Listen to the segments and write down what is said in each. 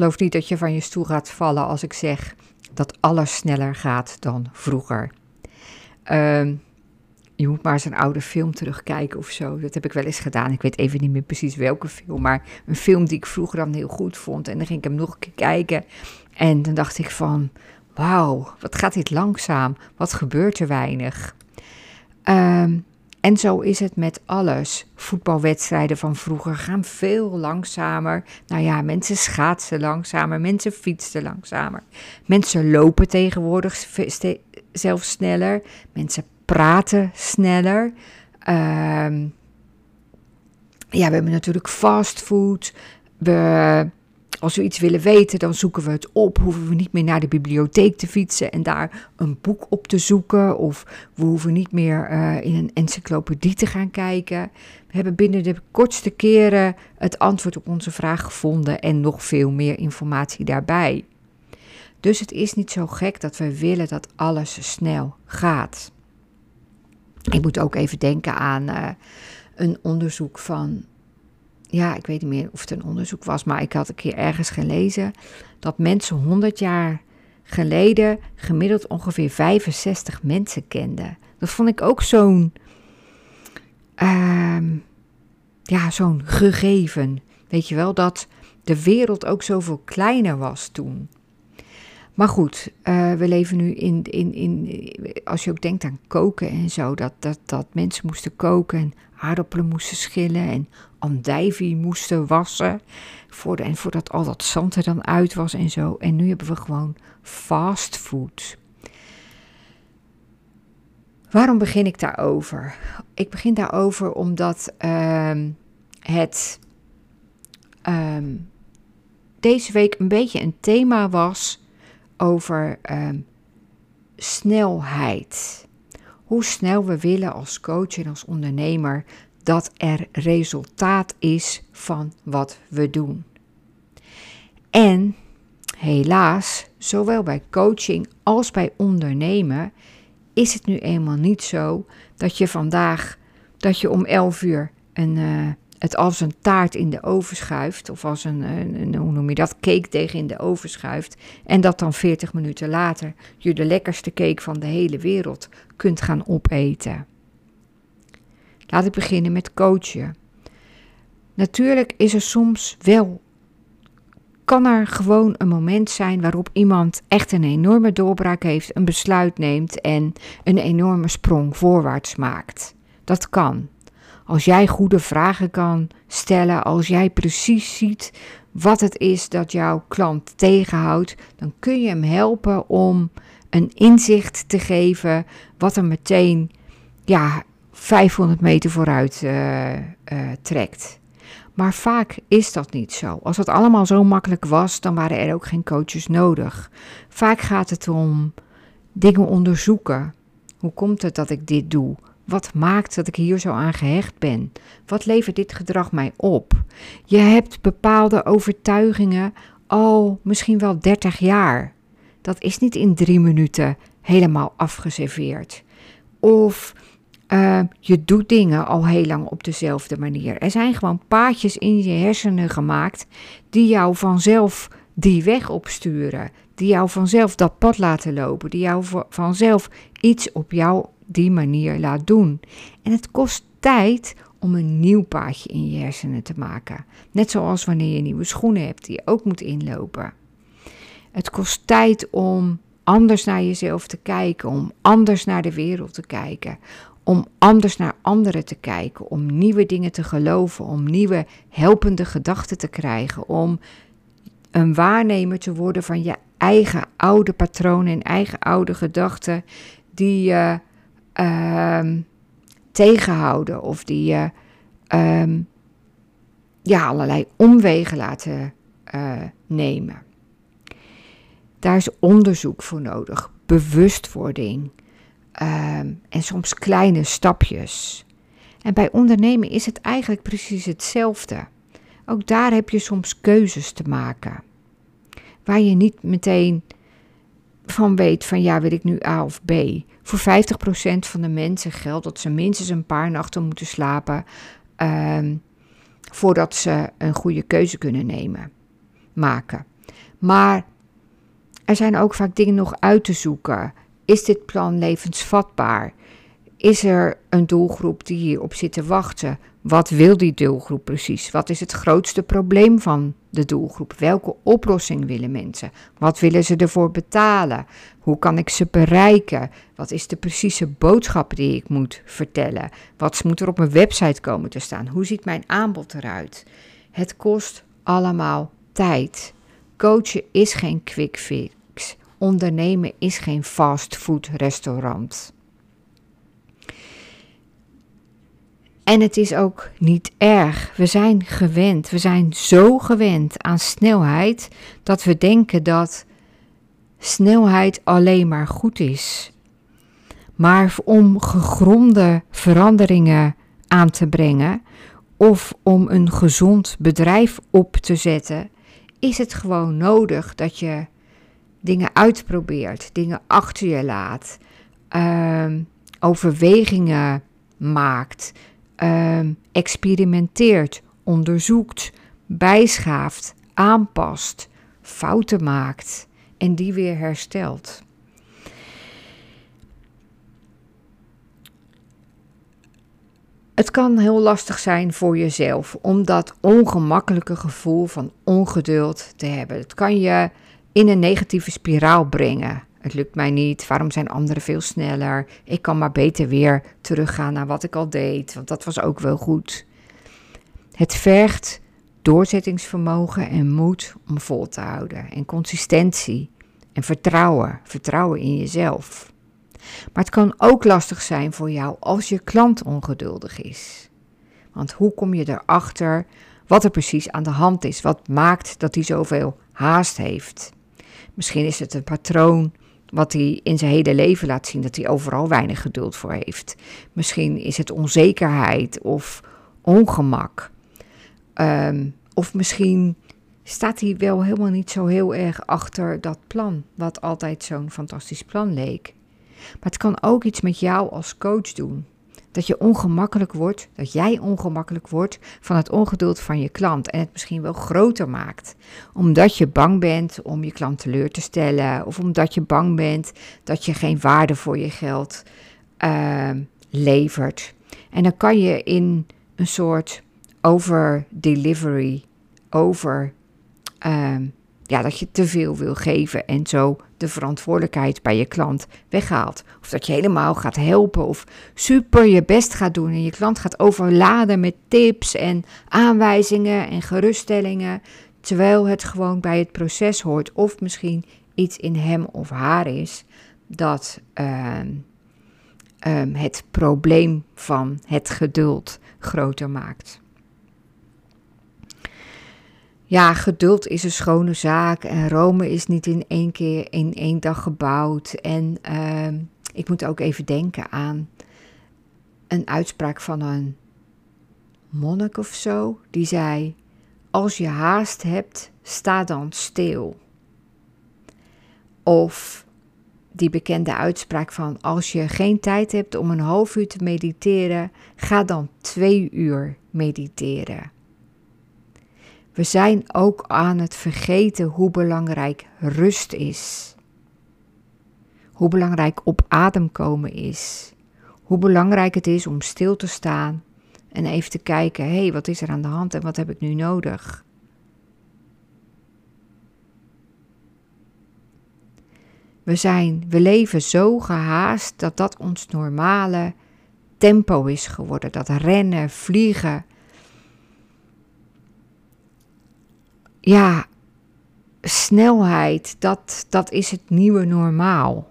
geloof niet dat je van je stoel gaat vallen als ik zeg dat alles sneller gaat dan vroeger. Ehm, je moet maar eens een oude film terugkijken of zo. Dat heb ik wel eens gedaan. Ik weet even niet meer precies welke film, maar een film die ik vroeger dan heel goed vond. En dan ging ik hem nog een keer kijken. En dan dacht ik van, wauw, wat gaat dit langzaam? Wat gebeurt er weinig? Um, en zo is het met alles. Voetbalwedstrijden van vroeger gaan veel langzamer. Nou ja, mensen schaatsen langzamer, mensen fietsen langzamer. Mensen lopen tegenwoordig zelfs sneller. Mensen praten sneller. Ehm, ja, we hebben natuurlijk fastfood. We als we iets willen weten, dan zoeken we het op. Hoeven we niet meer naar de bibliotheek te fietsen en daar een boek op te zoeken. Of we hoeven niet meer uh, in een encyclopedie te gaan kijken. We hebben binnen de kortste keren het antwoord op onze vraag gevonden en nog veel meer informatie daarbij. Dus het is niet zo gek dat we willen dat alles snel gaat. Ik moet ook even denken aan uh, een onderzoek van ja, ik weet niet meer of het een onderzoek was, maar ik had een keer ergens gelezen dat mensen 100 jaar geleden gemiddeld ongeveer 65 mensen kenden. Dat vond ik ook zo'n, uh, ja, zo'n gegeven. Weet je wel, dat de wereld ook zoveel kleiner was toen. Maar goed, uh, we leven nu in, in, in, als je ook denkt aan koken en zo, dat, dat, dat mensen moesten koken en aardappelen moesten schillen en andijvie moesten wassen. Voor en voordat al dat zand er dan uit was en zo. En nu hebben we gewoon fast food. Waarom begin ik daarover? Ik begin daarover omdat um, het um, deze week een beetje een thema was over um, snelheid. Hoe snel we willen als coach en als ondernemer dat er resultaat is van wat we doen. En helaas, zowel bij coaching als bij ondernemen, is het nu eenmaal niet zo dat je vandaag, dat je om 11 uur een, uh, het als een taart in de oven schuift, of als een, een, hoe noem je dat, cake tegen in de oven schuift, en dat dan 40 minuten later je de lekkerste cake van de hele wereld kunt gaan opeten. Laat ik beginnen met coachen. Natuurlijk is er soms wel, kan er gewoon een moment zijn waarop iemand echt een enorme doorbraak heeft, een besluit neemt en een enorme sprong voorwaarts maakt. Dat kan. Als jij goede vragen kan stellen, als jij precies ziet wat het is dat jouw klant tegenhoudt, dan kun je hem helpen om een inzicht te geven wat er meteen ja, 500 meter vooruit uh, uh, trekt. Maar vaak is dat niet zo. Als het allemaal zo makkelijk was, dan waren er ook geen coaches nodig. Vaak gaat het om dingen onderzoeken. Hoe komt het dat ik dit doe? Wat maakt dat ik hier zo aan gehecht ben? Wat levert dit gedrag mij op? Je hebt bepaalde overtuigingen al misschien wel 30 jaar. Dat is niet in drie minuten helemaal afgeserveerd. Of uh, je doet dingen al heel lang op dezelfde manier. Er zijn gewoon paadjes in je hersenen gemaakt die jou vanzelf die weg opsturen. Die jou vanzelf dat pad laten lopen. Die jou vanzelf iets op jou die manier laat doen. En het kost tijd om een nieuw paadje in je hersenen te maken. Net zoals wanneer je nieuwe schoenen hebt die je ook moet inlopen. Het kost tijd om anders naar jezelf te kijken, om anders naar de wereld te kijken, om anders naar anderen te kijken, om nieuwe dingen te geloven, om nieuwe helpende gedachten te krijgen, om een waarnemer te worden van je eigen oude patronen en eigen oude gedachten die je uh, tegenhouden of die je uh, ja, allerlei omwegen laten uh, nemen. Daar is onderzoek voor nodig, bewustwording, Ehm, en soms kleine stapjes. En bij ondernemen is het eigenlijk precies hetzelfde. Ook daar heb je soms keuzes te maken. Waar je niet meteen van weet van ja, wil ik nu A of B. Voor 50% van de mensen geldt dat ze minstens een paar nachten moeten slapen um, voordat ze een goede keuze kunnen nemen, maken. Maar er zijn ook vaak dingen nog uit te zoeken. Is dit plan levensvatbaar? Is er een doelgroep die hierop zit te wachten? Wat wil die doelgroep precies? Wat is het grootste probleem van de doelgroep? Welke oplossing willen mensen? Wat willen ze ervoor betalen? Hoe kan ik ze bereiken? Wat is de precieze boodschap die ik moet vertellen? Wat moet er op mijn website komen te staan? Hoe ziet mijn aanbod eruit? Het kost allemaal tijd. Coachen is geen quick fix. Ondernemen is geen fastfood restaurant. En het is ook niet erg. We zijn gewend, we zijn zo gewend aan snelheid dat we denken dat snelheid alleen maar goed is. Maar om gegronde veranderingen aan te brengen of om een gezond bedrijf op te zetten, is het gewoon nodig dat je dingen uitprobeert, dingen achter je laat, uh, overwegingen maakt, uh, experimenteert, onderzoekt, bijschaaft, aanpast, fouten maakt en die weer herstelt. Het kan heel lastig zijn voor jezelf om dat ongemakkelijke gevoel van ongeduld te hebben. Het kan je in een negatieve spiraal brengen. Het lukt mij niet, waarom zijn anderen veel sneller? Ik kan maar beter weer teruggaan naar wat ik al deed, want dat was ook wel goed. Het vergt doorzettingsvermogen en moed om vol te houden. En consistentie en vertrouwen. Vertrouwen in jezelf. Maar het kan ook lastig zijn voor jou als je klant ongeduldig is. Want hoe kom je erachter wat er precies aan de hand is? Wat maakt dat hij zoveel haast heeft? Misschien is het een patroon wat hij in zijn hele leven laat zien dat hij overal weinig geduld voor heeft. Misschien is het onzekerheid of ongemak. Ehm, of misschien staat hij wel helemaal niet zo heel erg achter dat plan, wat altijd zo'n fantastisch plan leek. Maar het kan ook iets met jou als coach doen. Dat je ongemakkelijk wordt, dat jij ongemakkelijk wordt van het ongeduld van je klant en het misschien wel groter maakt. Omdat je bang bent om je klant teleur te stellen of omdat je bang bent dat je geen waarde voor je geld uh, levert. En dan kan je in een soort over delivery, over uh, ja, dat je te veel wil geven en zo de verantwoordelijkheid bij je klant weghaalt. Of dat je helemaal gaat helpen of super je best gaat doen en je klant gaat overladen met tips en aanwijzingen en geruststellingen, terwijl het gewoon bij het proces hoort of misschien iets in hem of haar is dat uh, um, het probleem van het geduld groter maakt. Ja, geduld is een schone zaak en Rome is niet in één keer in één dag gebouwd. En uh, ik moet ook even denken aan een uitspraak van een monnik of zo, die zei: Als je haast hebt, sta dan stil. Of die bekende uitspraak van: Als je geen tijd hebt om een half uur te mediteren, ga dan twee uur mediteren. We zijn ook aan het vergeten hoe belangrijk rust is. Hoe belangrijk op adem komen is. Hoe belangrijk het is om stil te staan en even te kijken: hé, hey, wat is er aan de hand en wat heb ik nu nodig? We, zijn, we leven zo gehaast dat dat ons normale tempo is geworden. Dat rennen, vliegen, ja, snelheid, dat, dat is het nieuwe normaal.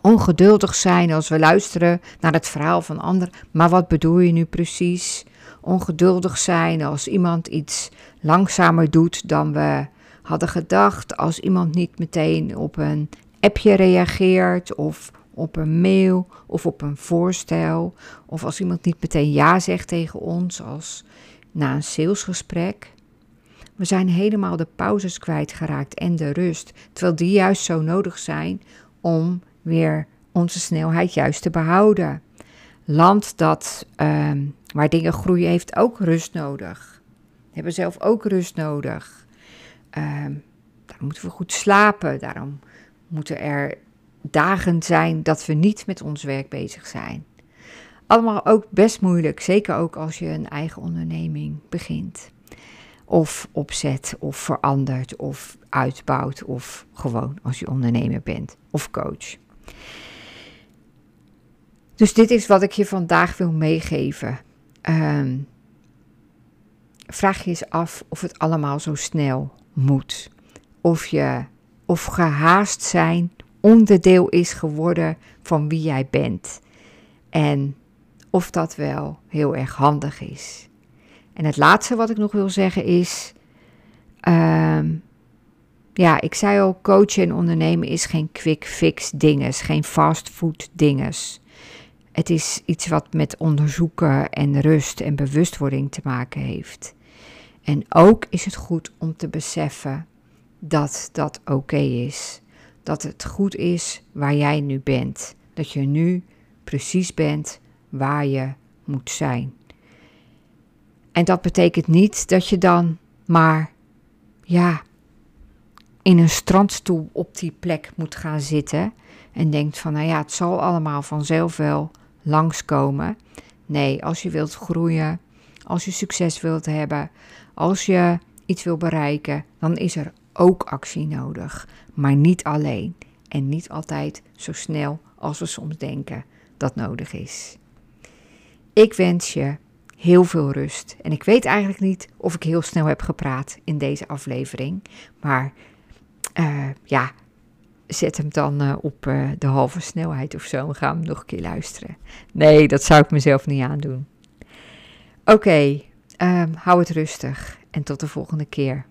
Ongeduldig zijn als we luisteren naar het verhaal van anderen. Maar wat bedoel je nu precies? Ongeduldig zijn als iemand iets langzamer doet dan we hadden gedacht. Als iemand niet meteen op een appje reageert of op een mail of op een voorstel. Of als iemand niet meteen ja zegt tegen ons als na een salesgesprek. We zijn helemaal de pauzes kwijtgeraakt en de rust, terwijl die juist zo nodig zijn om weer onze snelheid juist te behouden. Land dat uh, waar dingen groeien heeft ook rust nodig. Hebben zelf ook rust nodig. ehm, daarom moeten we goed slapen. Daarom moeten er dagen zijn dat we niet met ons werk bezig zijn. Allemaal ook best moeilijk, zeker ook als je een eigen onderneming begint. Of opzet, of verandert, of uitbouwt, of gewoon als je ondernemer bent of coach. Dus dit is wat ik je vandaag wil meegeven. Ehm, vraag je eens af of het allemaal zo snel moet. Of, je, of gehaast zijn onderdeel is geworden van wie jij bent. En of dat wel heel erg handig is. En het laatste wat ik nog wil zeggen is. Ehm, ja, ik zei al, coachen en ondernemen is geen quick fix dinges, geen fast food dinges. Het is iets wat met onderzoeken en rust en bewustwording te maken heeft. En ook is het goed om te beseffen dat dat oké is. Dat het goed is waar jij nu bent. Dat je nu precies bent waar je moet zijn. En dat betekent niet dat je dan maar, ja, in een strandstoel op die plek moet gaan zitten en denkt van, nou ja, het zal allemaal vanzelf wel langskomen. Nee, als je wilt groeien, als je succes wilt hebben, als je iets wil bereiken, dan is er ook actie nodig. Maar niet alleen en niet altijd zo snel als we soms denken dat nodig is. Ik wens je heel veel rust. En ik weet eigenlijk niet of ik heel snel heb gepraat in deze aflevering. Maar uh, ja, zet hem dan uh, op uh, de halve snelheid of zo en ga hem nog een keer luisteren. Nee, dat zou ik mezelf niet aandoen. Oké, um, hou het rustig en tot de volgende keer.